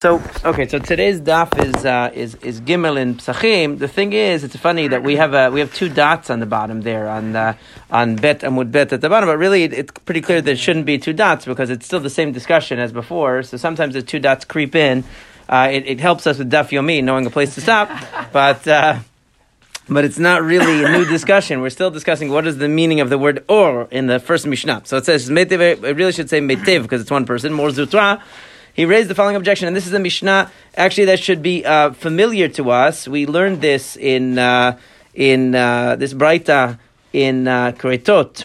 So okay, so today's daf is uh, is is Gimel in Psachim. The thing is, it's funny that we have a, we have two dots on the bottom there on uh, on Bet Amud Bet at the bottom, but really it, it's pretty clear that it shouldn't be two dots because it's still the same discussion as before. So sometimes the two dots creep in. Uh, it, it, helps us with Daf Yomi knowing a place to stop, but. Uh, but it's not really a new discussion. We're still discussing what is the meaning of the word or in the first Mishnah. So it says, it really should say metev because it's one person, Mar Zutra he raised the following objection, and this is a Mishnah. Actually, that should be uh, familiar to us. We learned this in uh, in uh, this Braita in uh, Kretot.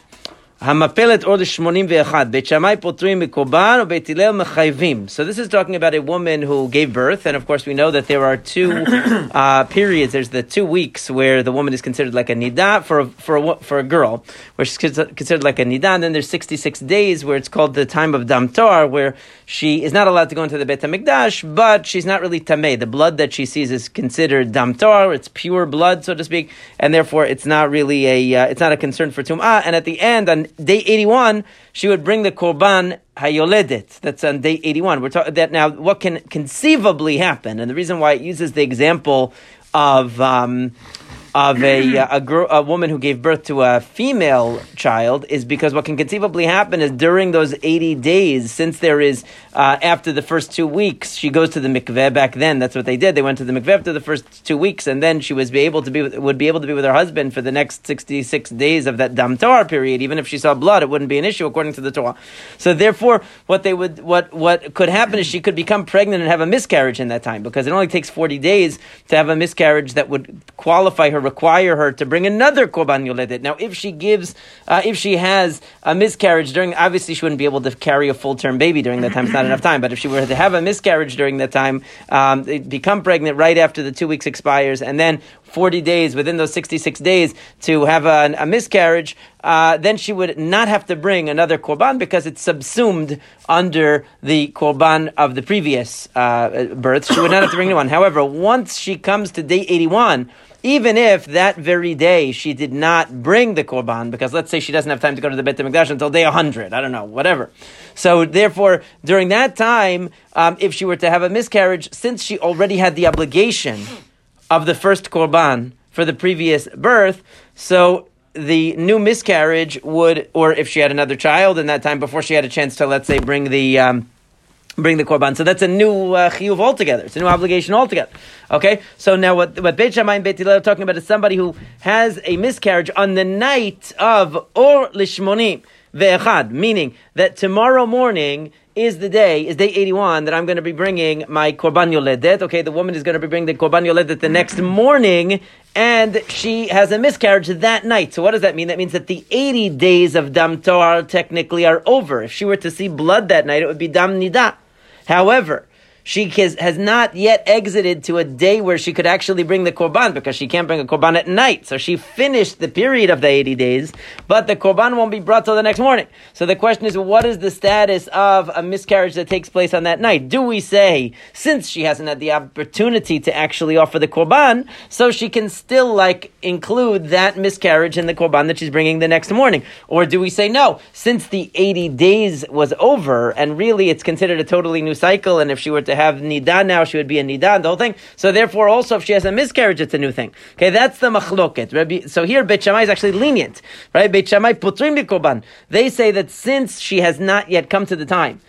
המפלת אור ל-81, בית שמאי פותרים מקורבן ובית הלל מחייבים. So this is talking about a woman who gave birth, and of course we know that there are two uh, periods. There's the two weeks where the woman is considered like a nida for a, for a, for a girl, where she's considered like a nida, and then there's 66 days where it's called the time of damtar, where she is not allowed to go into the Beit HaMikdash, but she's not really tameh. The blood that she sees is considered damtar, it's pure blood, so to speak, and therefore it's not really a, uh, it's not a concern for tum'ah, and at the end, on day 81, she would bring the korban hayoledet. That's on day 81. We're talking that now. What can conceivably happen? And the reason why it uses the example of um, of a, a, girl, a woman who gave birth to a female child is because what can conceivably happen is during those 80 days, since there is, uh, after the first two weeks, she goes to the mikveh. Back then, that's what they did. They went to the mikveh after the first two weeks, and then she was be able to be with, would be able to be with her husband for the next 66 days of that damtar period. Even if she saw blood, it wouldn't be an issue according to the Torah. So therefore, what they would, what, what could happen is she could become pregnant and have a miscarriage in that time because it only takes 40 days to have a miscarriage that would qualify her require her to bring another korban yoledet. Now, if she gives, uh, if she has a miscarriage during, obviously she wouldn't be able to carry a full term baby during that time. It's not enough time. But if she were to have a miscarriage during that time, um, become pregnant right after the two weeks expires, and then 40 days within those 66 days to have a, a miscarriage, uh, then she would not have to bring another korban because it's subsumed under the korban of the previous uh, birth. She would not have to bring one. However, once she comes to day 81, even if that very day she did not bring the korban, because let's say she doesn't have time to go to the Beit HaMikdash until day 100, I don't know, whatever. So therefore, during that time, um, if she were to have a miscarriage, since she already had the obligation of the first korban for the previous birth, so the new miscarriage would, or if she had another child in that time before she had a chance to, let's say, bring the um, bring the korban. So that's a new uh, chiyuv altogether. It's a new obligation altogether. Okay. So now what what Beit Shammai and Beit Hillel are talking about is somebody who has a miscarriage on the night of Or Lishmonim ve'echad, meaning that tomorrow morning is the day, is day 81, that I'm going to be bringing my korban yoledet. Okay, the woman is going to be bringing the korban yoledet the next morning, and she has a miscarriage that night. So what does that mean? That means that the 80 days of dam toar technically are over. If she were to see blood that night, it would be dam nida. However, she has, has not yet exited to a day where she could actually bring the korban because she can't bring a korban at night. So she finished the period of the 80 days, but the korban won't be brought till the next morning. So the question is, what is the status of a miscarriage that takes place on that night? Do we say, since she hasn't had the opportunity to actually offer the korban, so she can still like include that miscarriage in the korban that she's bringing the next morning? Or do we say, no, since the 80 days was over and really it's considered a totally new cycle and if she were to to have nida now, she would be a nida, the whole thing. So therefore, also if she has a miscarriage, it's a new thing. Okay, that's the machloket. So here, Beit Shammai is actually lenient, right? Beit Shammai putrim korban. They say that since she has not yet come to the time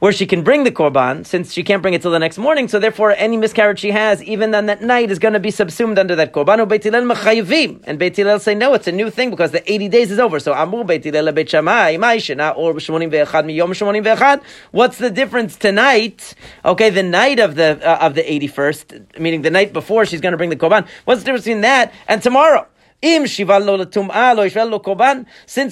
where she can bring the korban, since she can't bring it till the next morning. So therefore, any miscarriage she has, even on that night, is going to be subsumed under that korban. And Beit Hillel say no, it's a new thing because the eighty days is over. So Amur Beit Beit Shammai Ma'ishena or. What's the difference tonight? Okay, the night of the uh, of the eighty first, meaning the night before she's going to bring the korban. What's the difference between that and tomorrow? Im. Since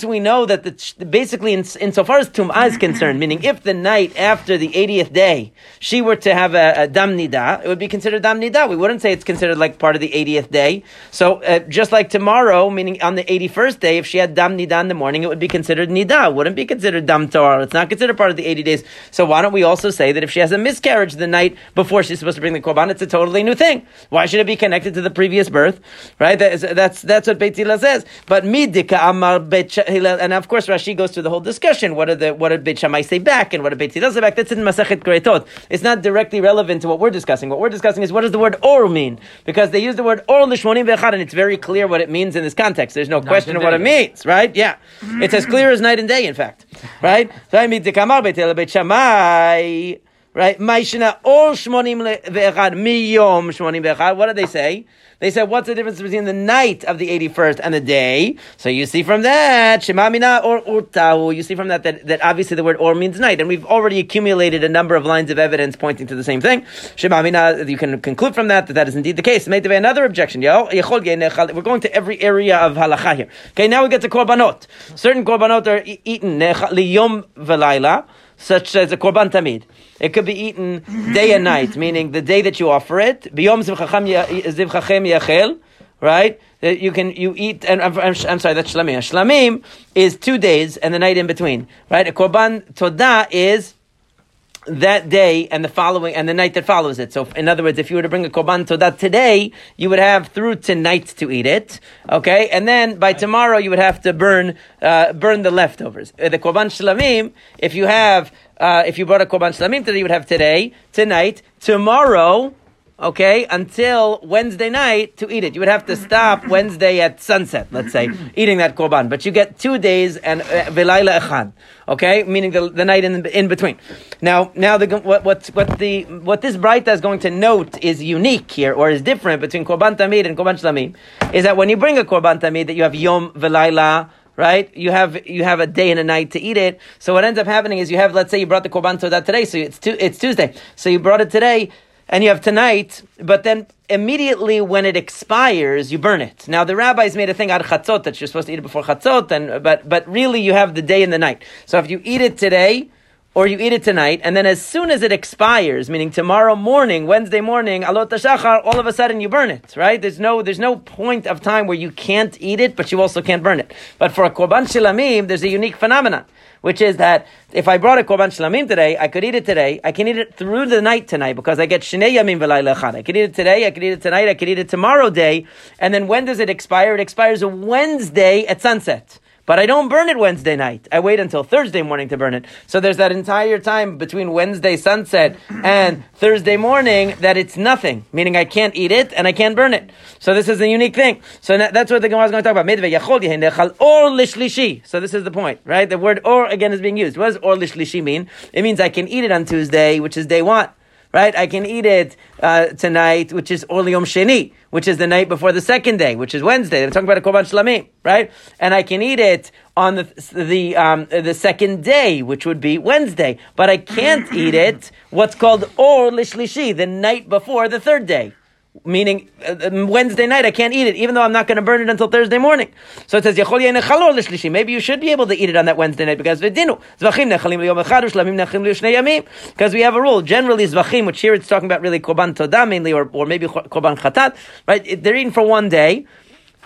we know that the, basically, in, insofar as tum'ah is concerned, meaning if the night after the 80th day she were to have a, a dam it would be considered dam nida. We wouldn't say it's considered like part of the 80th day. So uh, just like tomorrow, meaning on the 81st day, if she had dam nida in the morning, it would be considered nida. It wouldn't be considered dam tor. It's not considered part of the 80 days. So why don't we also say that if she has a miscarriage the night before she's supposed to bring the korban, it's a totally new thing. Why should it be connected to the previous birth? Right? That's that's, that's that's what Beit Hillel says. But midika amar Beit Hillel, and of course Rashi goes through the whole discussion. What did the what did Beit Shammai say back, and what did Beit Hillel say back? That's in Masachet Greitot. It's not directly relevant to what we're discussing. What we're discussing is what does the word or mean? Because they use the word or lishmonim ve'echad, and it's very clear what it means in this context. There's no question of what it means, right? Yeah, it's as clear as night and day, in fact, right? So I midika amar Beit Hillel Beit Shammai. Right? Maishina or shmonim ve'echad miyom shmonim ve'echad. What did they say? They said, what's the difference between the night of the 81st and the day? So you see from that, Shemamina or Urtahu, you see from that, that that obviously the word or means night. And we've already accumulated a number of lines of evidence pointing to the same thing. Shemamina, you can conclude from that that that is indeed the case. Be another objection. We're going to every area of halacha here. Okay, now we get to korbanot. Certain korbanot are eaten liyom velayla such as a korban tamid. It could be eaten day and night, meaning the day that you offer it. Right? That you can you eat and I'm, I'm, I'm sorry that's shlamim. Shlamim is two days and the night in between, right? A korban todah is that day and the following and the night that follows it. So, in other words, if you were to bring a korban todah today, you would have through tonight to eat it. Okay, and then by tomorrow you would have to burn uh, burn the leftovers. Uh, the korban shlamim, if you have uh, if you brought a korban shlamim today, you would have today, tonight, tomorrow okay, until Wednesday night to eat it. You would have to stop Wednesday at sunset, let's say, eating that korban. But you get two days and uh, velayla echad, okay, meaning the, the night in, in between. Now, now the, what, what, what, the, what this Braita is going to note is unique here, or is different between korban tamid and korban shlamim, is that when you bring a korban tamid, that you have yom velayla, right? You have you have a day and a night to eat it. So what ends up happening is you have, let's say, you brought the korban todah today, so it's tu- it's Tuesday. So you brought it today and you have tonight, but then immediately when it expires, you burn it. Now the rabbis made a thing out of chatzot that you're supposed to eat it before chatzot, and but but really you have the day and the night. So if you eat it today, or you eat it tonight, and then as soon as it expires, meaning tomorrow morning, Wednesday morning, alot shachar, all of a sudden you burn it, right? There's no, there's no point of time where you can't eat it, but you also can't burn it. But for a korban shilamim, there's a unique phenomenon which is that if I brought a korban shlamim today, I could eat it today. I can eat it through the night tonight because I get shnei yamim v'layla echad. I could eat it today. I could eat it tonight. I could eat it tomorrow day. And then when does it expire? It expires Wednesday at sunset. But I don't burn it Wednesday night. I wait until Thursday morning to burn it. So there's that entire time between Wednesday sunset and Thursday morning that it's nothing, meaning I can't eat it and I can't burn it. So this is a unique thing. So that's what the Gemara is going to talk about. So this is the point, right? The word or again is being used. What does or lishlishi mean? It means I can eat it on Tuesday, which is day one right? I can eat it uh, tonight, which is Orliom Sheni, which is the night before the second day, which is Wednesday. They're talking about a Korban Shlamim, right? And I can eat it on the the um, the second day, which would be Wednesday. But I can't eat it what's called Or Lishlishi, the night before the third day meaning uh, Wednesday night I can't eat it, even though I'm not going to burn it until Thursday morning. So it says Maybe you should be able to eat it on that Wednesday night because because we have a rule. Generally, zvachim, which here it's talking about really korban todah mainly, or, or maybe korban chatat, right? They're eaten for one day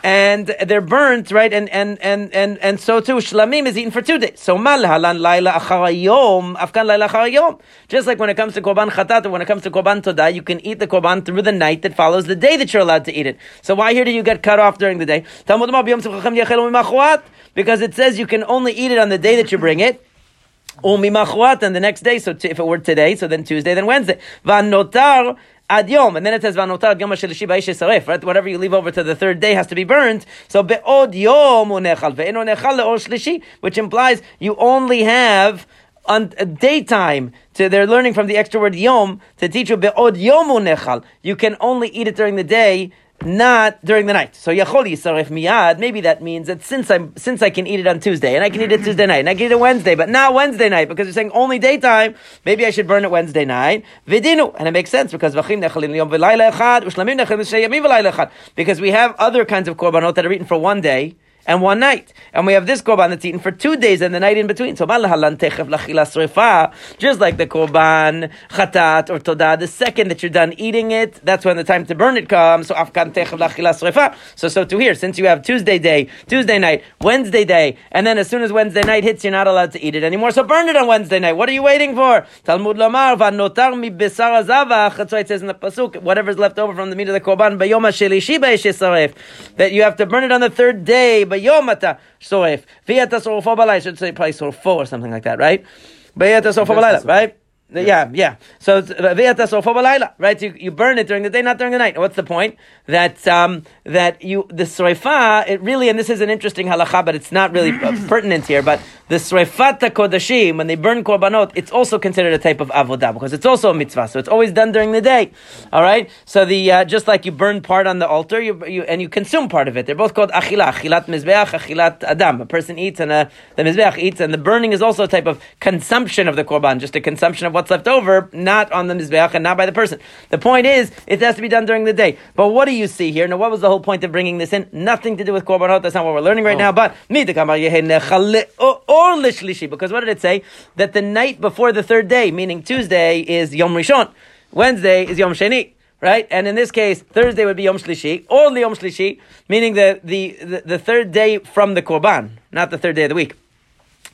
and they're burnt, right? And and and and and so too, shlamim is eaten for two days. So mal halan laila acharayom, afkan laila acharayom. Just like when it comes to korban chatat, or when it comes to korban todah, you can eat the korban through the night that follows the day that you're allowed to eat it. So why here do you get cut off during the day? Because it says you can only eat it on the day that you bring it. Umi and the next day. So t- if it were today, so then Tuesday, then Wednesday. Van notar ad yom, and then it says vanotar yom shelishi saref. Right, whatever you leave over to the third day has to be burned. So be'od yom unechal ve'eno nechal leor shlishi, which implies you only have on daytime. To they're learning from the extra word yom to teach you be'od yom unechal. You can only eat it during the day not during the night. So yachol yisaref miyad. Maybe that means that since I'm since I can eat it on Tuesday and I can eat it Tuesday night and I can eat it Wednesday, but not Wednesday night because you're saying only daytime. Maybe I should burn it Wednesday night. Vidinu, and it makes sense because v'chim nechalin yom v'layla echad u'shlamim nechalin echad because we have other kinds of korbanot that are eaten for one day and one night. And we have this korban that's eaten for two days and the night in between. So just like the korban chatat or todah, the second that you're done eating it, that's when the time to burn it comes. So afkan So so to here, since you have Tuesday day, Tuesday night, Wednesday day, and then as soon as Wednesday night hits, you're not allowed to eat it anymore. So burn it on Wednesday night. What are you waiting for? Talmud Lamar vanotar mi besar azavach. That's why it says in the pasuk, whatever's left over from the meat of the korban, bayoma shelishi that you have to burn it on the third day bayomata soif. Viyata sorofo balai. Should say probably sorofo or something like that, right? Viyata sorofo balai, right? Yeah, yeah. So uh, right? You, you burn it during the day, not during the night. What's the point? That um, that you the sreifa it really and this is an interesting halacha, but it's not really pertinent here. But the sreifat kodashim when they burn korbanot, it's also considered a type of avodah because it's also a mitzvah. So it's always done during the day. All right. So the uh, just like you burn part on the altar, you, you and you consume part of it. They're both called achila, achilat mizbeach, achilat adam. A person eats and a, the mizbeach eats, and the burning is also a type of consumption of the korban, just a consumption of what what's left over, not on the Mizbeach and not by the person. The point is, it has to be done during the day. But what do you see here? Now, what was the whole point of bringing this in? Nothing to do with Korbanot. That's not what we're learning right oh. now. But, because what did it say? That the night before the third day, meaning Tuesday, is Yom Rishon. Wednesday is Yom Sheni right? And in this case, Thursday would be Yom Shlishi, or Yom Shlishi, meaning the, the, the, the, third day from the Korban, not the third day of the week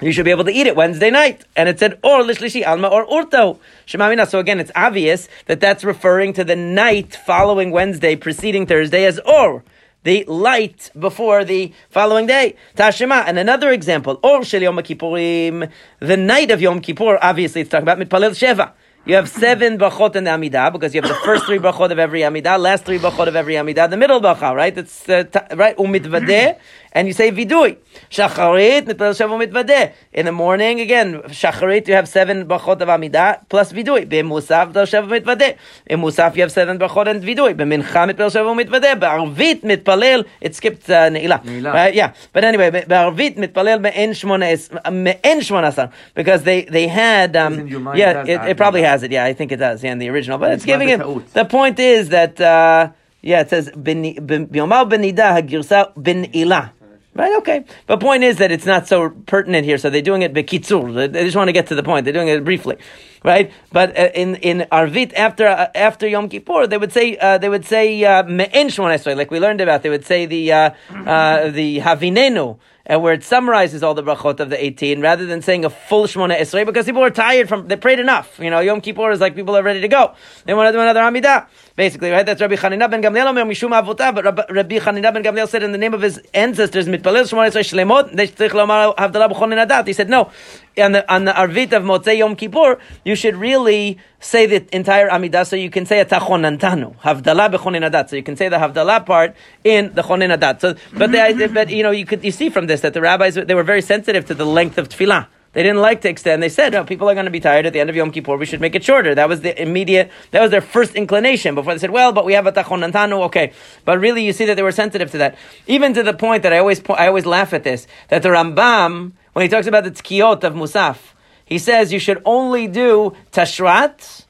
you should be able to eat it Wednesday night. And it said, or lishlishi alma or urto. Shemamina. So again, it's obvious that that's referring to the night following Wednesday, preceding Thursday as or. The light before the following day. Tashima. And another example, or shel Yom Kippurim, the night of Yom Kippur, obviously it's talking about mitpalel sheva. You have seven brachot in the Amidah because you have the first three brachot of every Amidah, last three brachot of every Amidah, the middle bracha, right? It's uh, t- right umitvadeh, and you say vidui. Shacharit mitpel shavu mitvadeh. In the morning again, shacharit you have seven brachot of Amidah plus vidui. B'musaf mitpel shavu mitvadeh. In musaf you have seven brachot and vidui. B'mincha mitpel shavu mitvadeh. B'arvit mitpalel. It skipped uh, ne'ilah. Right? Yeah. But anyway, b'arvit mitpalel me'en shmona me'en shmona because they they had um, yeah it, it probably has it. Yeah, I think it does. Yeah, in the original, but it's, it's giving it. The point is that uh, yeah, it says ben benida hagirsa ben ilah. Right, okay. But point is that it's not so pertinent here, so they're doing it bekitzur. They just want to get to the point. They're doing it briefly, right? But uh, in in Arvit after uh, after Yom Kippur, they would say uh, they would say uh, me'en uh, like we learned about. They would say the uh, uh, the havinenu and where it summarizes all the brachot of the 18, rather than saying a full Shemona Esrei, because people are tired from, they prayed enough. You know, Yom Kippur is like people are ready to go. They want to do another Amidah, basically, right? That's Rabbi Chanina ben Gamliel, Mishum Avotah, but Rabbi Chanina ben Gamliel said in the name of his ancestors, Mitpalel Shemona Shlemot, Tzich Lomar Havdalah B'chon Adat. He said, no, on the, on the Arvit of Motzei Yom Kippur, you should really say the entire Amidah, so you can say Atah Chonantanu, Havdalah B'chonin Adat. So you can say the Havdalah part in the Chonin Adat. So, but, they, but you know, you could you see from this that the rabbis they were very sensitive to the length of tefillah. They didn't like to extend. They said, no, people are going to be tired at the end of Yom Kippur. We should make it shorter. That was the immediate, that was their first inclination before they said, well, but we have atah chonantanu, okay. But really, you see that they were sensitive to that. Even to the point that I always, I always laugh at this, that the Rambam, when he talks about the tkiyot of Musaf, he says you should only do tashrat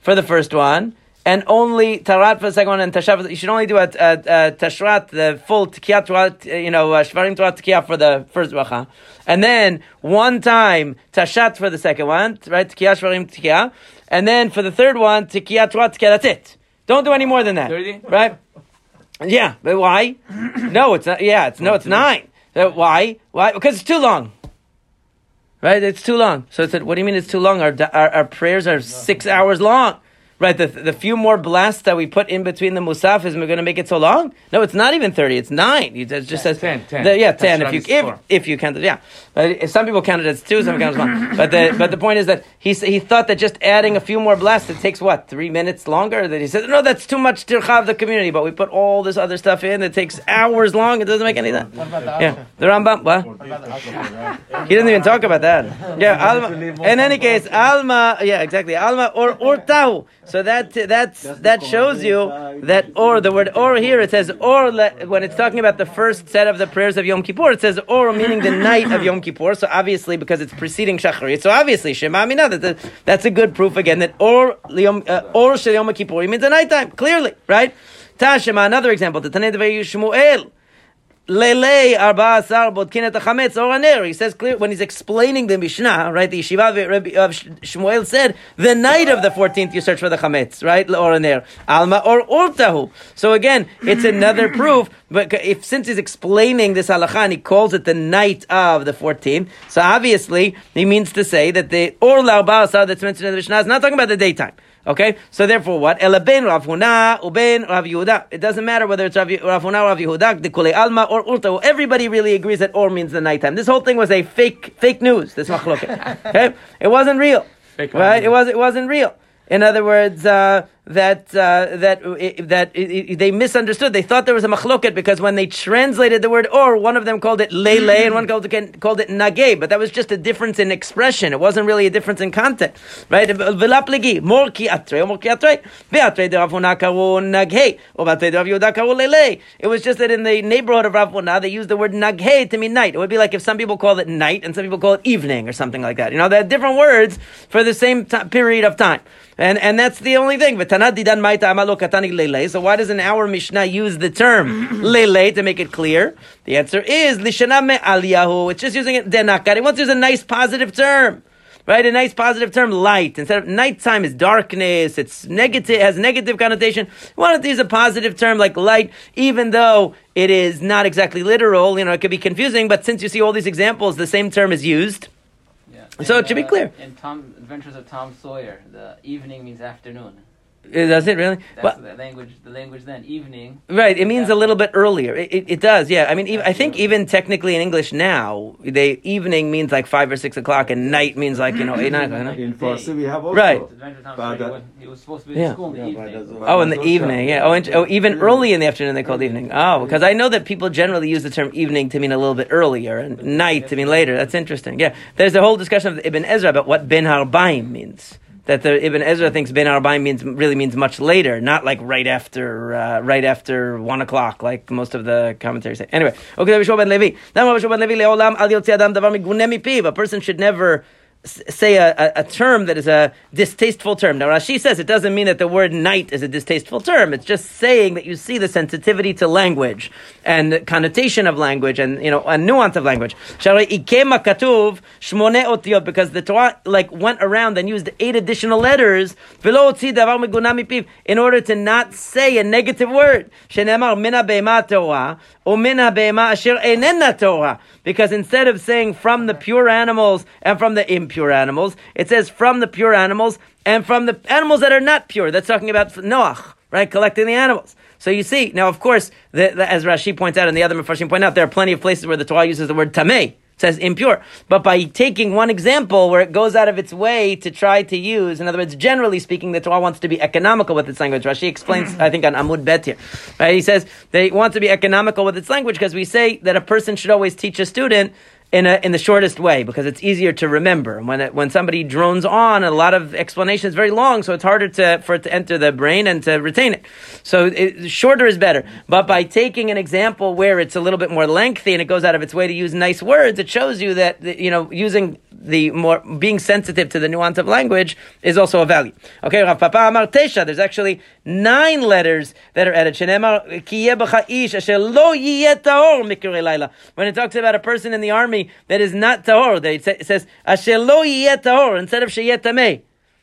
for the first one, and only tarat for the second one, and tashav. You should only do a, a, a tashrat, the full tikiyat, you know, uh, shvarim torah tikiyah for the first bracha, and then one time tashat for the second one, right? Tikiyah shvarim tikiyah, and then for the third one tikiyat torah tikiyah. That's it. Don't do any more than that, 30? right? Yeah, but why? no, it's not. Yeah, it's no, it's nine. So why? Why? Because it's too long. Right? It's too long. So I said, what do you mean it's too long? Our, our, our prayers are six hours long. Right, the, the few more blasts that we put in between the musaf is we're going to make it so long? No, it's not even 30, it's 9. It just says 10. 10. The, yeah, 10 if you, if, if you count it, yeah. But some people count it as 2, some count it as 1. But the, but the point is that he, he thought that just adding a few more blasts, it takes what, 3 minutes longer? That he said, no, that's too much to have the community, but we put all this other stuff in, it takes hours long, it doesn't make any sense. Yeah, the Rambam, what? He didn't even talk about that. Yeah, Alma, in any case, Alma, yeah, exactly, Alma or Urtau. So that that's that shows you that or the word or here it says or when it's talking about the first set of the prayers of Yom Kippur it says or meaning the night of Yom Kippur. So obviously because it's preceding Shacharit. So obviously Shema Amina that that's a good proof again that or uh, or Shel Yom Kippur means the nighttime clearly right. Tashema another example the Tanei Shmuel Lele arba asar bodkin et chametz or aner. He says clear when he's explaining the Mishnah, right? The yeshiva of Shmuel said the night of the fourteenth you search for the chametz, right? Or aner alma or urtahu. So again, it's another proof. But if since he's explaining this halacha and he calls it the night of the fourteenth, so obviously he means to say that the or arba asar that's mentioned in the Mishnah is not talking about the daytime. Okay, so therefore, what? Ela ben Rav Huna uben Rav Yehuda. It doesn't matter whether it's Rav, Rav Huna Rav Yehuda, the Kule Alma or Urta. Everybody really agrees that or means the nighttime. This whole thing was a fake, fake news. This machloket. okay, it wasn't real. Fake right? It was. It wasn't real. In other words, uh, that uh, that that they misunderstood. They thought there was a machloket because when they translated the word or, one of them called it lele and one called it, called it nage, but that was just a difference in expression. It wasn't really a difference in content, right? V'laplegi mor ki atre mor ki atre ve'atre de Rav karu nage Rav lele. It was just that in the neighborhood of Rav they used the word nage to mean night. It would be like if some people call it night and some people call it evening or something like that. You know, they are different words for the same t- period of time. And, and that's the only thing. So why doesn't our Mishnah use the term lele to make it clear? The answer is lishana me aliyahu. It's just using it denakar. It wants to use a nice positive term. Right, a nice positive term, light. Instead of nighttime is darkness, it's negative, has negative connotation. We wanted to use a positive term like light, even though it is not exactly literal, you know, it could be confusing, but since you see all these examples, the same term is used. So it should be uh, clear. In Tom Adventures of Tom Sawyer, the evening means afternoon. Does it really? That's well, the language. The language then evening. Right. It means a little bit earlier. It, it, it does. Yeah. I mean, even, I think even technically in English now, they evening means like five or six o'clock, and night means like you know eight nine o'clock. In Farsi we have also. Right. He was supposed to be in school in the evening. Oh, in the evening. Yeah. Oh, and, oh, even yeah. early in the afternoon they called evening. Oh, because I know that people generally use the term evening to mean a little bit earlier, and night to mean later. That's interesting. Yeah. There's a whole discussion of Ibn Ezra about what Ben Harbaim means that the Ibn Ezra thinks Ben Arbaim means really means much later, not like right after uh, right after one o'clock, like most of the commentaries say. Anyway, okay, A person should never say a, a, term that is a distasteful term. Now Rashi says it doesn't mean that the word night is a distasteful term. It's just saying that you see the sensitivity to language and connotation of language and you know a nuance of language. Because the Torah like went around and used eight additional letters in order to not say a negative word. Because instead of saying from the pure animals and from the impure animals, it says from the pure animals and from the animals that are not pure. That's talking about Noach, right? Collecting the animals. So you see, now of course, the, the, as Rashi points out and the other Mepharshim point out, there are plenty of places where the Torah uses the word tameh says impure. But by taking one example where it goes out of its way to try to use, in other words, generally speaking, the Torah wants to be economical with its language. Rashi explains, I think, on Amud Bet here. Right? He says they want to be economical with its language because we say that a person should always teach a student in a, in the shortest way because it's easier to remember. When it, when somebody drones on, a lot of explanation is very long, so it's harder to for it to enter the brain and to retain it. So it, shorter is better. But by taking an example where it's a little bit more lengthy and it goes out of its way to use nice words, it shows you that you know using the more being sensitive to the nuance of language is also a value. Okay, Rav Papa Amar Tesha. There's actually nine letters that are added. When it talks about a person in the army that is not tahor, it says asher lo tahor instead of sheyet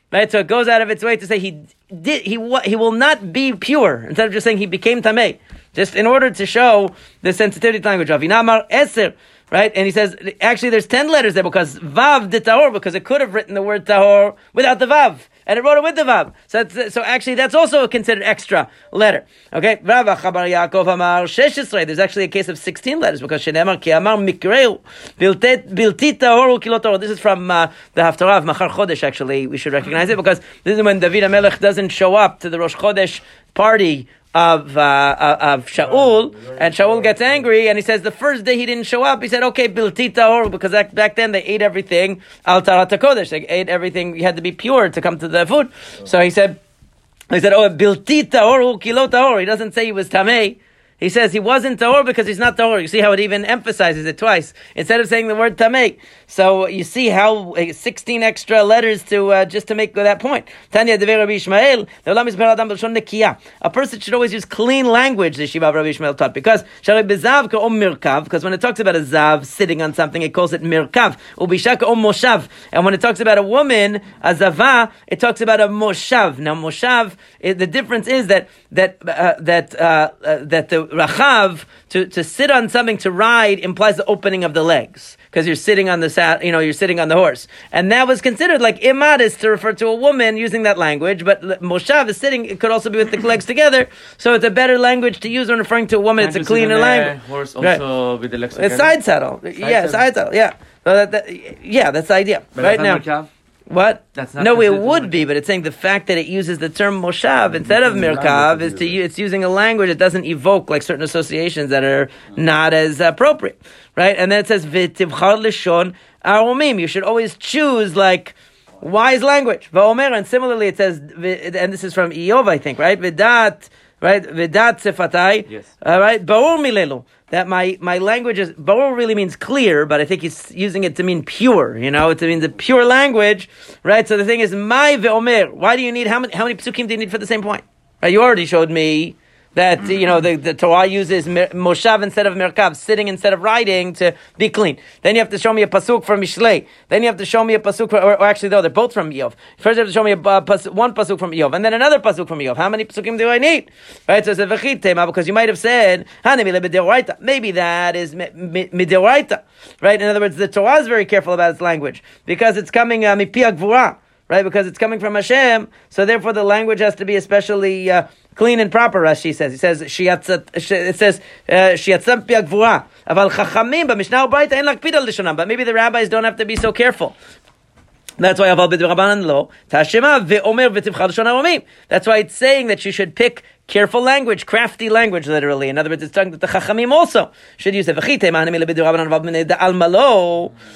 Right, so it goes out of its way to say he did he he will not be pure instead of just saying he became tamei, just in order to show the sensitivity to language. inamar eser right? And he says, actually, there's 10 letters there because Vav de Tahor, because it could have written the word Tahor without the Vav. And it wrote it with the Vav. So, so actually, that's also considered extra letter. Okay? Chabar Yaakov Amar. There's actually a case of 16 letters because Shenemar Ki Amar Mikreu This is from uh, the Haftarah of Machar Chodesh, actually. We should recognize it because this is when David HaMelech doesn't show up to the Rosh Chodesh party of uh, of Shaul, and Shaul gets angry, and he says the first day he didn't show up, he said, "Okay, biltita or because back then they ate everything al tarat kodesh, they ate everything. You had to be pure to come to the food." So he said, he said, "Oh, biltita or kilota or." He doesn't say he was tamei. He says he wasn't tahor because he's not tahor. You see how it even emphasizes it twice instead of saying the word tamei. So you see how uh, 16 extra letters to uh, just to make that point. Tanya Dever Rabbi Ishmael, a person should always use clean language, the Shiva Rabbi Ishmael taught, because shari bezavka om mirkav because when it talks about a zav sitting on something, it calls it mirkav. Ubishaka om moshav. And when it talks about a woman, a zava, it talks about a moshav. Now moshav, it, the difference is that that uh, that uh, uh, that the rachav to, to sit on something to ride implies the opening of the legs because you're sitting on the sat, you know, you're sitting on the horse, and that was considered like immodest to refer to a woman using that language. But moshav is sitting; it could also be with the legs together, so it's a better language to use when referring to a woman. it's a cleaner language. Horse also right. with the legs It's side saddle. Side yeah, saddle. side saddle. Yeah. So that, that, yeah, that's the idea. But right now. What? That's not no, it would be, but it's saying the fact that it uses the term moshav instead of mirkav is to you it's using a language that doesn't evoke like certain associations that are not as appropriate, right? And then it says v'tivchar lishon aromim. You should always choose like wise language. Va'omer, and similarly it says, and this is from Iyov, I think, right? V'dat, right? V'dat sefatai. Yes. All right. Ba'or milelu that my, my language is, Barur really means clear, but I think he's using it to mean pure, you know, it means a pure language, right? So the thing is, my ve'omer, why do you need, how many, how many psukim do you need for the same point? Right? You already showed me that you know the, the Torah uses moshav instead of merkav, sitting instead of riding to be clean. Then you have to show me a pasuk from Mishlei. Then you have to show me a pasuk, or, or, actually no, they're both from Iyov. First you have to show me a, uh, one pasuk from Iyov, and then another pasuk from Iyov. How many pasukim do I need? Right, so it's a vechitema because you might have said maybe that is midoraita. Right, in other words, the Torah is very careful about its language because it's coming uh, mipiak right? Because it's coming from Hashem, so therefore the language has to be especially uh, clean and proper, Rashi says. He says, it says, uh, shiatzam piagvura. Aval chachamim, but Mishnah Ubraita, ein lakpid al lishonam. But maybe the rabbis don't have to be so careful. That's why aval b'drabanan lo tashema ve'omer v'tivchal shon That's why it's saying that you should pick careful language, crafty language, literally. In other words, it's talking that the Chachamim also should use it.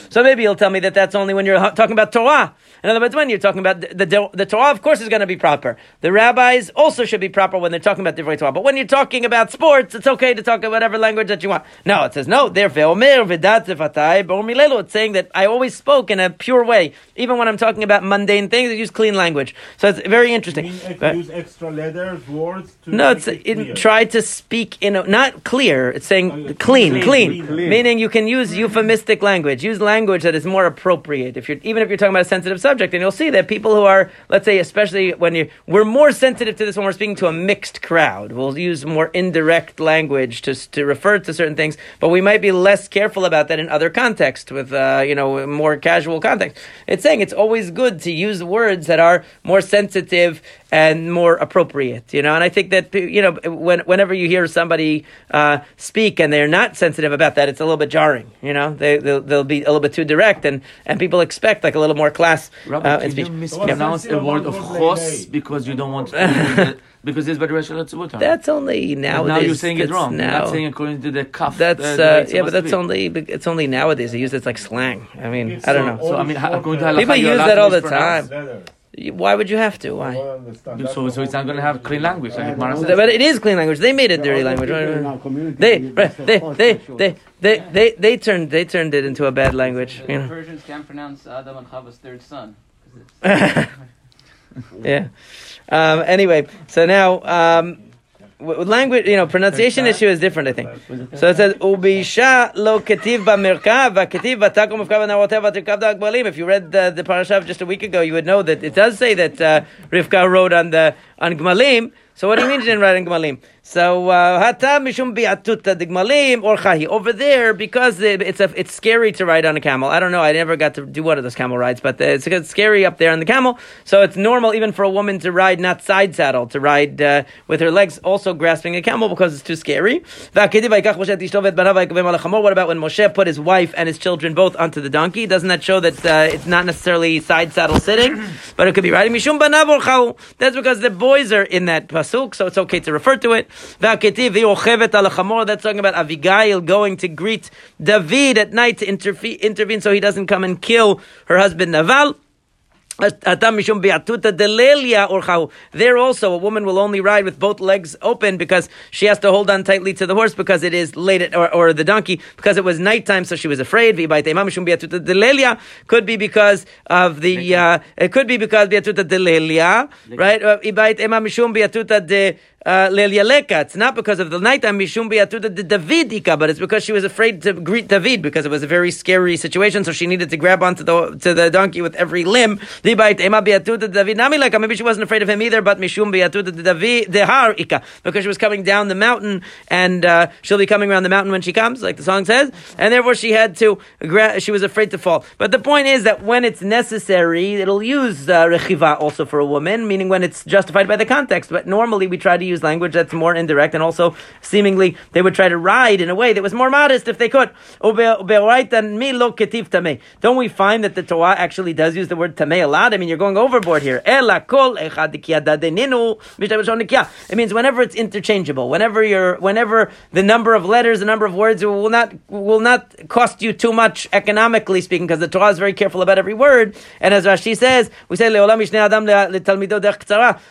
So maybe you'll tell me that that's only when you're talking about Torah. In other words, when you're talking about the, the, the Torah, of course, is going to be proper. The rabbis also should be proper when they're talking about different Torah. But when you're talking about sports, it's okay to talk about whatever language that you want. No, it says no. Therefore, it's saying that I always spoke in a pure way, even when I'm talking about mundane things. I use clean language. So it's very interesting. You mean, but, use extra letters, words no, it's it, it try to speak in a, not clear. It's saying oh, clean, clean, clean, meaning you can use euphemistic language. Use language that is more appropriate. If you're even if you're talking about a sensitive subject, and you'll see that people who are, let's say, especially when you we're more sensitive to this when we're speaking to a mixed crowd. We'll use more indirect language to to refer to certain things, but we might be less careful about that in other contexts with uh, you know more casual context. It's saying it's always good to use words that are more sensitive and more appropriate, you know. And I think that you know, when, whenever you hear somebody uh, speak and they're not sensitive about that, it's a little bit jarring, you know. They they'll, they'll, be a little bit too direct, and, and people expect like a little more class. Robert, uh, in speech. you mispronounce a word of chos because you don't want to. because it's very rational That's only nowadays. now you're saying it wrong. Now, you're not saying according to the cuff. That's uh, yeah, but that's be. only it's only nowadays. They use it like slang. I mean, it's I don't know. So I mean, according to people use that all the time. Why would you have to? Why? So, so it's not going to have clean language, like But it is clean language. They made it dirty language. They, right, they, they, they, they, they, they turned, they turned it into a bad language. The Persians can't pronounce Adam and Chava's third son. yeah. Um, anyway, so now. Um, language, you know, pronunciation issue is different, I think. So it says, Ubisha lo ketiv ba'merkav, va'ketiv v'takom mufkav v'narotev v'tirkav da'agbalim. If you read the, the parasha just a week ago, you would know that it does say that uh, Rivka wrote on the on Gmalim, so what do you mean you didn't write in Gmalim? So uh, mishum bi'atuta digmalim or. Over there, because it's a, it's scary to ride on a camel. I don't know. I never got to do one of those camel rides, but it's, it's scary up there on the camel. So it's normal even for a woman to ride not side saddle, to ride uh, with her legs also grasping a camel because it's too scary. What about when Moshe put his wife and his children both onto the donkey? Doesn't that show that uh, it's not necessarily side saddle sitting, but it could be riding mishum banav That's because the boys are in that pasuk, so it's okay to refer to it. That's talking about Avigail going to greet David at night to intervene so he doesn't come and kill her husband Naval. There also, a woman will only ride with both legs open because she has to hold on tightly to the horse because it is late, at, or, or the donkey, because it was nighttime, so she was afraid. Could be because of the, uh, it could be because right? Uh, uh, it's not because of the nighttime mishum biatuda Davidika, but it's because she was afraid to greet David because it was a very scary situation. So she needed to grab onto the to the donkey with every limb. Maybe she wasn't afraid of him either, but mishum biatuda David deharika because she was coming down the mountain and uh, she'll be coming around the mountain when she comes, like the song says, and therefore she had to. She was afraid to fall. But the point is that when it's necessary, it'll use uh, rechiva also for a woman, meaning when it's justified by the context. But normally we try to use language that's more indirect, and also seemingly they would try to ride in a way that was more modest if they could. Don't we find that the Torah actually does use the word tameh a lot? I mean, you're going overboard here. It means whenever it's interchangeable, whenever you're, whenever the number of letters, the number of words will not will not cost you too much economically speaking, because the Torah is very careful about every word. And as Rashi says, we say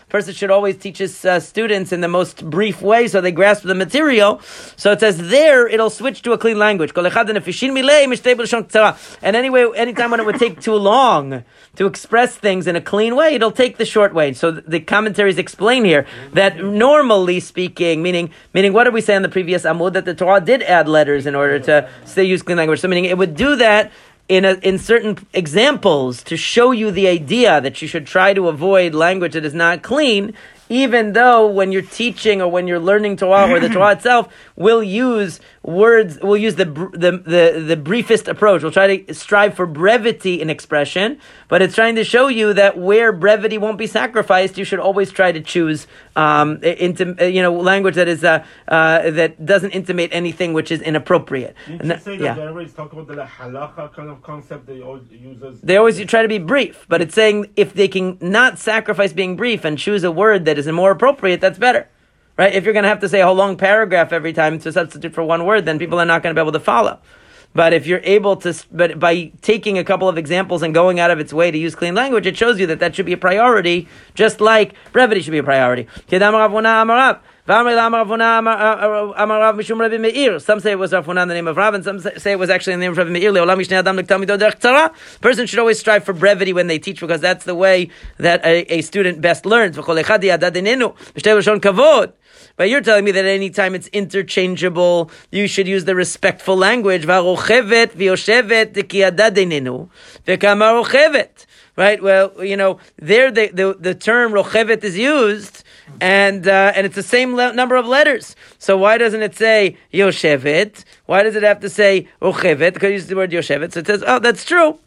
person should always teach his uh, students in the most brief way so they grasp the material. So it says there it'll switch to a clean language. And anyway, anytime when it would take too long to express things in a clean way, it'll take the short way. So the commentaries explain here that normally speaking, meaning meaning what did we say in the previous Amud that the Torah did add letters in order to say use clean language. So meaning it would do that in, a, in certain examples to show you the idea that you should try to avoid language that is not clean, even though when you're teaching or when you're learning Torah or the Torah itself will use words, we'll use the, the, the, the, briefest approach. We'll try to strive for brevity in expression, but it's trying to show you that where brevity won't be sacrificed, you should always try to choose, um, into, uh, you know, language that is, uh, uh, that doesn't intimate anything which is inappropriate. Didn't and say that yeah. talk about the halacha kind of concept they always use They always try to be brief, but it's saying if they can not sacrifice being brief and choose a word that is more appropriate, that's better right? If you're going to have to say a whole long paragraph every time to substitute for one word, then people are not going to be able to follow. But if you're able to, but by taking a couple of examples and going out of its way to use clean language, it shows you that that should be a priority, just like brevity should be a priority. Uh, uh, uh, some say it was Rav in the name of Rav, and some say it was actually in the name of Rav Meir. Person should always strive for brevity when they teach, because that's the way that a, a student best learns. But you're telling me that anytime it's interchangeable, you should use the respectful language right? Well, you know, there the, the, the term rochevet is used, and uh, and it's the same le- number of letters. So why doesn't it say yoshevet? Why does it have to say rochevet? Because you use the word yoshevet. So it says, oh, that's true.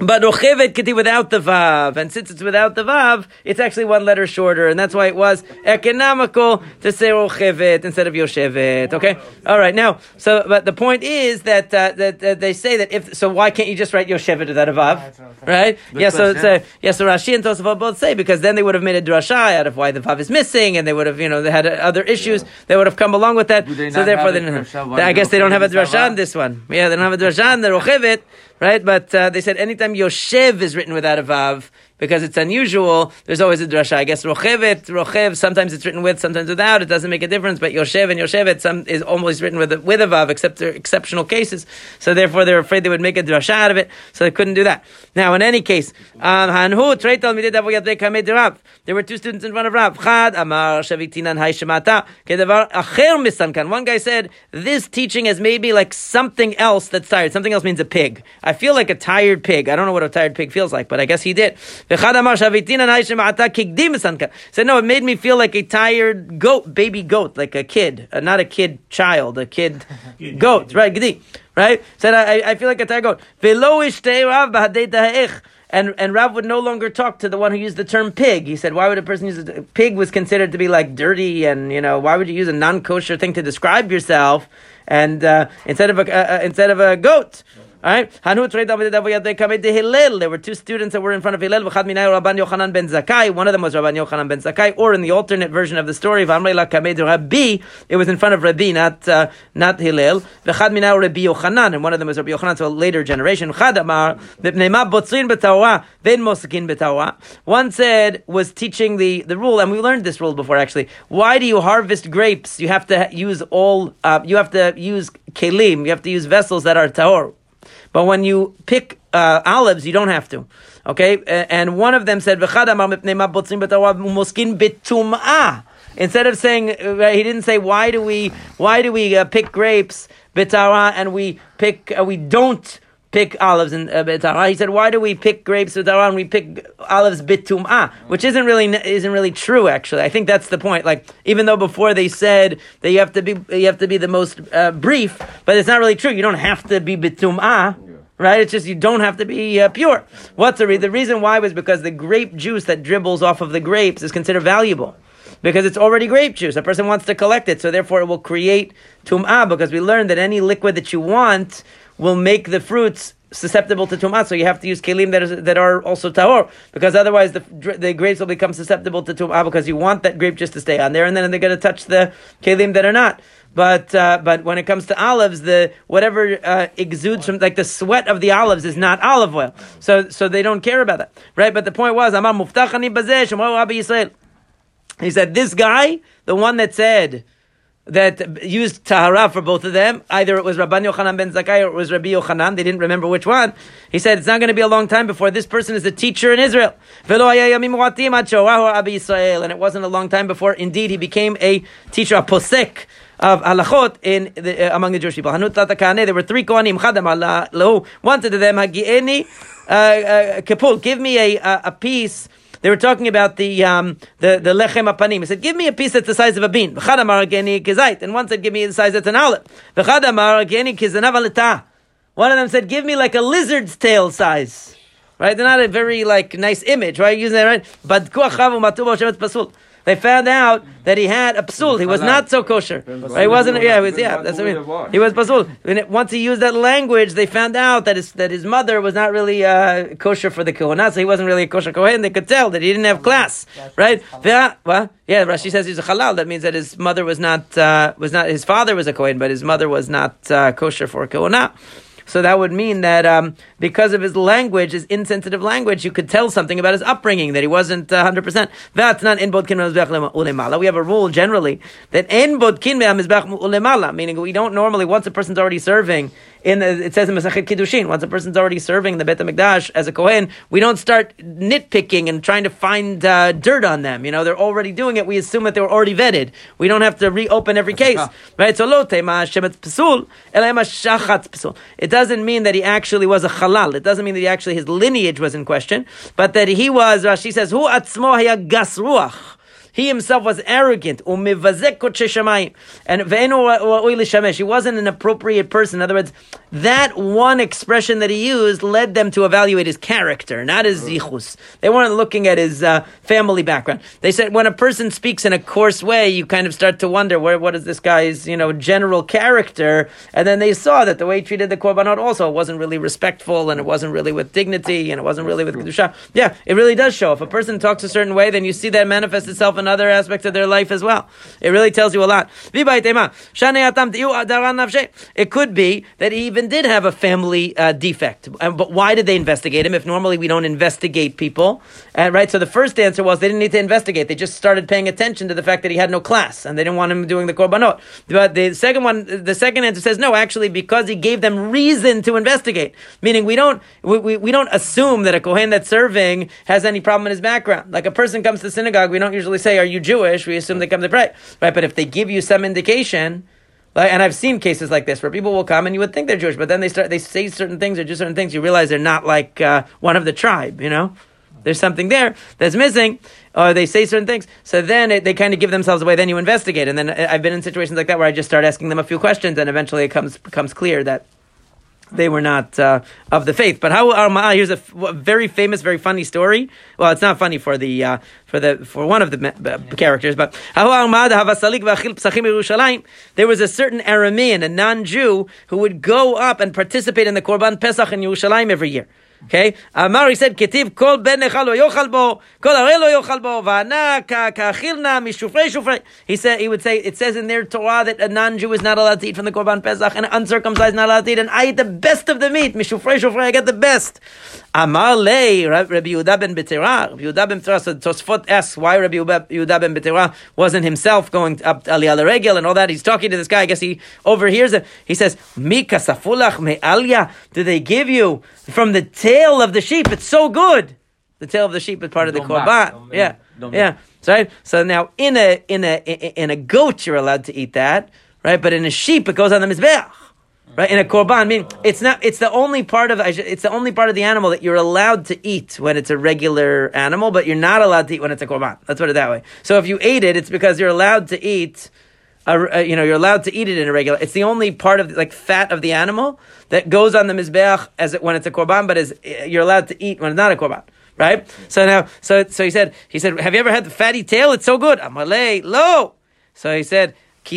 But rochevet could be without the vav, and since it's without the vav, it's actually one letter shorter, and that's why it was economical to say rochevet instead of yoshevet. Okay, all right. Now, so but the point is that uh, that uh, they say that if so, why can't you just write yoshevet without a vav, right? yeah. So uh, yeah. So Rashi and Tosafot both say because then they would have made a drasha out of why the vav is missing, and they would have you know they had other issues. Yeah. They would have come along with that. So therefore, they didn't. I guess they don't have a drasha on this one. Yeah, they don't have a drasha on the rochevet right? But uh, they said anytime Yoshev is written without a vav, because it's unusual, there's always a drasha. I guess rochevet, rochev, sometimes it's written with, sometimes without. It doesn't make a difference. But Yoshev and Yoshevet some, is almost written with a, with a vav, except for exceptional cases. So therefore, they're afraid they would make a drasha out of it, so they couldn't do that. Now, in any case, um. There were two students in front of Rav. Chad Amar. One guy said, "This teaching has made me like something else that's tired. Something else means a pig. I feel like a tired pig. I don't know what a tired pig feels like, but I guess he did." Said, no, it made me feel like a tired goat, baby goat, like a kid, uh, not a kid child, a kid goat, right? Gdi, right? Said, I, I feel like a tired goat. And, and Rav would no longer talk to the one who used the term pig. He said, why would a person use a pig was considered to be like dirty and, you know, why would you use a non-kosher thing to describe yourself and uh, instead of a uh, uh instead of a goat? All right. There were two students that were in front of Hillel. One of them was Rabban Yochanan ben Zakkai. Or in the alternate version of the story, Rabbi. it was in front of Rabbi, not uh, not Hillel. Rabbi Yochanan, and one of them was Rabbi Yochanan, so a later generation. One said was teaching the, the rule, and we learned this rule before actually. Why do you harvest grapes? You have to use all. Uh, you have to use kelim. You have to use vessels that are tahor. But when you pick uh, olives, you don't have to. Okay? And one of them said, Instead of saying, uh, he didn't say, why do we, why do we uh, pick grapes, bitara, and we pick, uh, we don't pick olives in uh. He said, "Why do we pick grapes bitara and we pick olives bitumah?" Which isn't really isn't really true. Actually, I think that's the point. Like, even though before they said that you have to be you have to be the most uh, brief, but it's not really true. You don't have to be bitumah. Right? It's just you don't have to be uh, pure. What's the? The reason why was because the grape juice that dribbles off of the grapes is considered valuable because it's already grape juice. A person wants to collect it, so therefore it will create tum'ah because we learned that any liquid that you want will make the fruits susceptible to tumah. So you have to use kelim that, is, that are also tahor, because otherwise the, the grapes will become susceptible to tumah because you want that grape just to stay on there, and then they're going to touch the kelim that are not. But uh, but when it comes to olives, the whatever uh, exudes from like the sweat of the olives is not olive oil, so so they don't care about that, right? But the point was, He said, this guy, the one that said that used tahara for both of them. Either it was Rabban Yochanan ben Zakkai or it was Rabbi Yochanan. They didn't remember which one. He said it's not going to be a long time before this person is a teacher in Israel. And it wasn't a long time before, indeed, he became a teacher, a posek of halachot in the, uh, among the Jewish people. There were three kohanim. One said to them, "Hagieni uh, uh, give me a, a, a piece." They were talking about the um, the the lechem apanim. He said, "Give me a piece that's the size of a bean." And one said, "Give me the size that's an olive." One of them said, "Give me like a lizard's tail size." Right? They're not a very like nice image, right? Using that right, but they found out that he had a psul. He was not so kosher. Right? He wasn't. Yeah, he was. Yeah, that's what I mean. He was psul. Once he used that language, they found out that his that his mother was not really uh, kosher for the kohenah, so he wasn't really a kosher kohen. They could tell that he didn't have class, right? Yeah, well, yeah. Rashi says he's a halal. That means that his mother was not uh, was not his father was a kohen, but his mother was not uh, kosher for kohenah. So that would mean that um, because of his language, his insensitive language, you could tell something about his upbringing that he wasn't hundred percent. That's not in bodkin ulemala. We have a rule generally that in bodkin ulemala, meaning we don't normally once a person's already serving in the, it says in Masachet Kiddushin, once a person's already serving the Bet HaMikdash as a Kohen, we don't start nitpicking and trying to find uh, dirt on them. You know, they're already doing it. We assume that they were already vetted. We don't have to reopen every case. right? So, lo psul. It doesn't mean that he actually was a halal. It doesn't mean that he actually, his lineage was in question, but that he was, Rashi says, who atzmo haya gas ruach. He himself was arrogant. And he wasn't an appropriate person. In other words, that one expression that he used led them to evaluate his character, not his zichus. They weren't looking at his uh, family background. They said when a person speaks in a coarse way, you kind of start to wonder where what is this guy's you know general character. And then they saw that the way he treated the korbanot also wasn't really respectful, and it wasn't really with dignity, and it wasn't really with kedusha. Yeah, it really does show. If a person talks a certain way, then you see that manifest itself in other aspects of their life as well. It really tells you a lot. It could be that he even did have a family uh, defect. But why did they investigate him if normally we don't investigate people? Uh, right? So the first answer was they didn't need to investigate. They just started paying attention to the fact that he had no class and they didn't want him doing the korbanot. But the second one, the second answer says no, actually, because he gave them reason to investigate. Meaning we don't, we, we, we don't assume that a Kohen that's serving has any problem in his background. Like a person comes to synagogue, we don't usually say, are you Jewish? We assume they come to pray. Right? But if they give you some indication, like, and I've seen cases like this where people will come and you would think they're Jewish, but then they start they say certain things or do certain things. You realize they're not like uh, one of the tribe. You know, there's something there that's missing, or they say certain things. So then it, they kind of give themselves away. Then you investigate, and then uh, I've been in situations like that where I just start asking them a few questions, and eventually it comes becomes clear that they were not uh, of the faith. But how Arma'a? Here's a very famous, very funny story. Well, it's not funny for the uh, for the for one of the uh, characters, but there was a certain Aramean, a non-Jew, who would go up and participate in the Korban Pesach in Yerushalayim every year. Okay? Amar, he said, Ketiv, kol ben necha lo yochal bo, kol are lo yochal bo, va'ana ka'achilna mishufrei shufrei. He said, he would say, it says in their Torah that a non-Jew is not allowed to eat from the Korban Pesach, and an uncircumcised not allowed to eat, and I eat the best of the meat, mishufrei shufrei, I get the best. Amar lei, Rabbi Yehuda ben Betera, Rabbi Yehuda ben Betera, so Tosfot asks why Rabbi Yehuda ben Betera wasn't himself going up to Aliyah Regel and all that. He's talking to this guy, I guess he overhears it. He says, Mika safulach me'alya, do they give you from the tail of the sheep? It's so good. The tail of the sheep is part of the korban. Yeah, yeah. Right. So now, in a in a in a goat, you're allowed to eat that, right? But in a sheep, it goes on the mizbeach right? In a korban, I mean, it's not. It's the only part of it's the only part of the animal that you're allowed to eat when it's a regular animal, but you're not allowed to eat when it's a korban. Let's put it that way. So if you ate it, it's because you're allowed to eat. A, you know, you're allowed to eat it in a regular. It's the only part of like fat of the animal that goes on the mizbeach as it, when it's a korban, but is you're allowed to eat when it's not a korban right? So now, so so he said, he said, have you ever had the fatty tail? It's so good. Amalei lo. So he said, So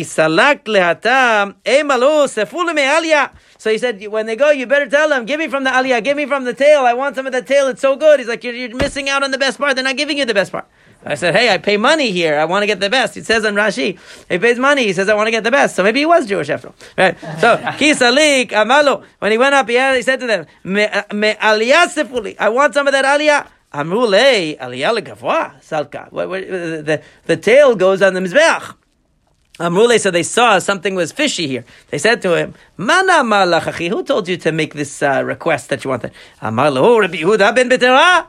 he said, when they go, you better tell them, give me from the aliyah, give me from the tail. I want some of the tail. It's so good. He's like, you're, you're missing out on the best part. They're not giving you the best part. I said, hey, I pay money here. I want to get the best. It says on Rashi, he pays money. He says, I want to get the best. So maybe he was Jewish after all. Right? So, kisalik amalu. When he went up, he, said to them, me, me. I want some of that aliyah. Amrule aliyah legavwa salka. The, the tail goes on the mizbeach. Amrule said they saw something was fishy here. They said to him, Mana malachachi, who told you to make this uh, request that you wanted? Amar oh, Rabbi Yehuda ben Betera.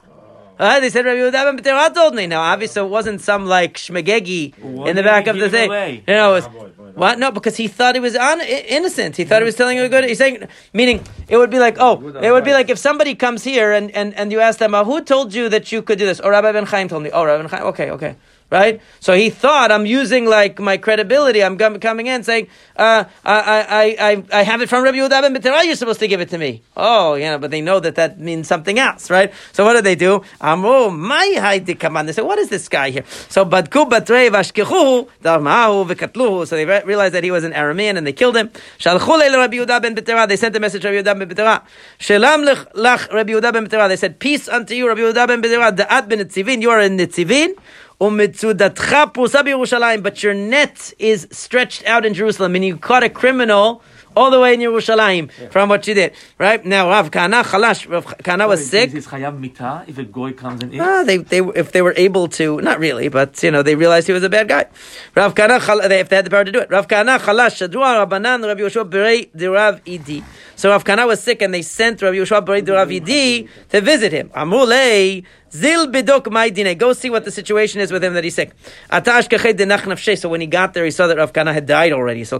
Uh, they said Rabbi Yehuda ben Betera told me. Now, obviously, it wasn't some like shmegegi in the back of the thing. Away? You know, it was, what? No, because he thought he was un- innocent. He thought he was telling you a good. He's saying, meaning it would be like, oh, it would be like if somebody comes here and, and, and you ask them, uh, who told you that you could do this? Or oh, Rabbi Ben Chaim told me. Oh, Rabbi Ben Chaim. Okay, okay right? So he thought I'm using like my credibility. I'm coming in saying, uh, I, I, I, I have it from Rabbi Yehuda ben Betera. You're supposed to give it to me. Oh, yeah, but they know that that means something else, right? So what do they do? Amro my haidi They say, what is this guy here? So badku batrei vashkechuhu darmahu vekatluhu. So they re- realized that he was an Aramean and they killed him. Shalchu Rabbi Yehuda ben Betera. They sent a message to Rabbi Yehuda ben Betera. Shelam lech Rabbi Yehuda ben Betera. They said, peace unto you, Rabbi Yehuda ben Betera. Da'at ben Nitzivin. You are in Nitzivin. But your net is stretched out in Jerusalem, and you caught a criminal all the way in Yerushalayim yeah. from what you did. Right now, Rav Kana Chalash, Rav Kana was sick. Is chayav mita if a goy comes and eats? Ah, they, they, if they were able to, not really, but you know, they realized he was a bad guy. Rav Kana, if they had the power to do it. Rav Kana Chalash, Shadua Rabbanan, Rav Yoshua Berei, the Rav Idi. So Rav Kana was sick, and they sent Rav Yoshua Berei, Rav Idi, to visit him. Amulei. Zil bidok maidine. Go see what the situation is with him that he's sick. So when he got there, he saw that Rav Kana had died already. So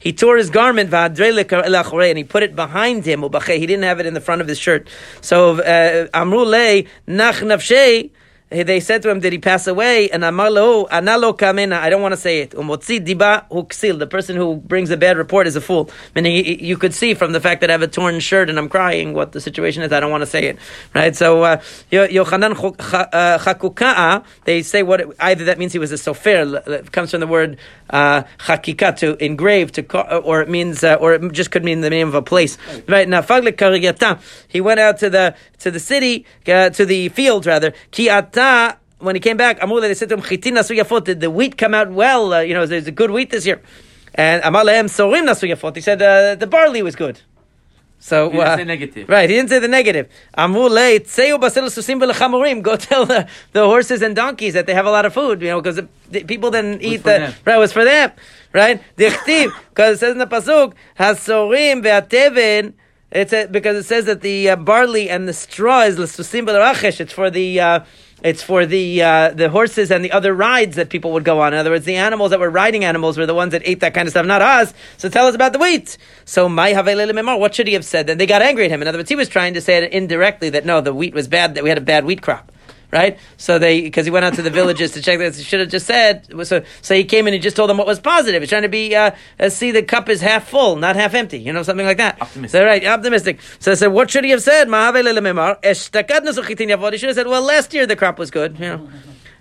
he tore his garment and he put it behind him. He didn't have it in the front of his shirt. So uh, Amru le nach nafshei they said to him, Did he pass away? And Analo Kamena, I don't want to say it. Umotzi Diba the person who brings a bad report is a fool. Meaning you could see from the fact that I have a torn shirt and I'm crying what the situation is. I don't want to say it. Right? So, uh, Yochanan uh, Chakuka'a, they say what, it, either that means he was a sofer, it comes from the word uh, to engrave, to, or it means, uh, or it just could mean the name of a place. Right? Now, he went out to the, to the city, uh, to the field rather, When he came back, Amule, they said to him, Chitin nasu yafot, did the wheat come out well? Uh, you know, there's a good wheat this year. And Amalehem sorim nasu yafot, he said, uh, the barley was good. So he didn't uh, say negative. Right, he didn't say the negative. Amule tseu basil susim v'lechamurim. Go tell the, the horses and donkeys that they have a lot of food. You know, because people didn't eat the them. right. It was for them, right? Dichtiv, because it says in the pasuk hasorim ve'ateven. It's a, because it says that the uh, barley and the straw is l'susim b'lerachesh. It's for the uh, it's for the uh, the horses and the other rides that people would go on. In other words, the animals that were riding animals were the ones that ate that kind of stuff, not us. So tell us about the wheat. So my what should he have said? Then they got angry at him. In other words, he was trying to say it indirectly that no, the wheat was bad, that we had a bad wheat crop. Right? So they because he went out to the villages to check this. He should have just said so. So he came in and he just told them what was positive. He's trying to be uh, uh, see the cup is half full, not half empty. You know, something like that. Optimistic. So right, optimistic. So I said, what should he have said? He should have said, well, last year the crop was good. You know.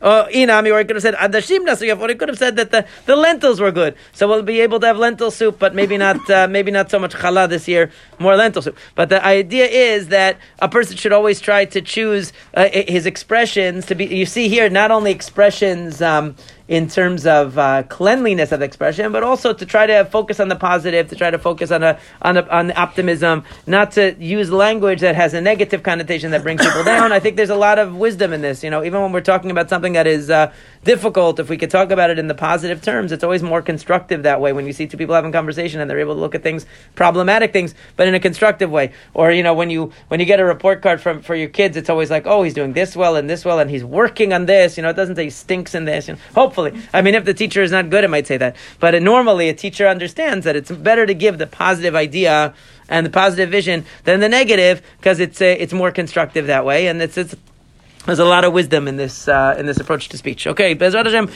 Oh, inami, or he could have said adashim nasuyaf, or he could have said that the, the lentils were good. So we'll be able to have lentil soup, but maybe not uh, maybe not so much challah this year, more lentil soup. But the idea is that a person should always try to choose uh, his expressions to be. You see here not only expressions. Um, in terms of uh, cleanliness of expression, but also to try to focus on the positive, to try to focus on a, on a, on optimism, not to use language that has a negative connotation that brings people down. I think there's a lot of wisdom in this. You know, even when we're talking about something that is uh, difficult, if we could talk about it in the positive terms, it's always more constructive that way. When you see two people having conversation and they're able to look at things, problematic things, but in a constructive way. Or you know, when you when you get a report card from for your kids, it's always like, oh, he's doing this well and this well, and he's working on this. You know, it doesn't say he stinks in this. You know, hopefully I mean, if the teacher is not good, it might say that. But normally, a teacher understands that it's better to give the positive idea and the positive vision than the negative because it's uh, it's more constructive that way, and it's it's. There's a lot of wisdom in this uh, in this approach to speech. Okay, Bezrat Hashem,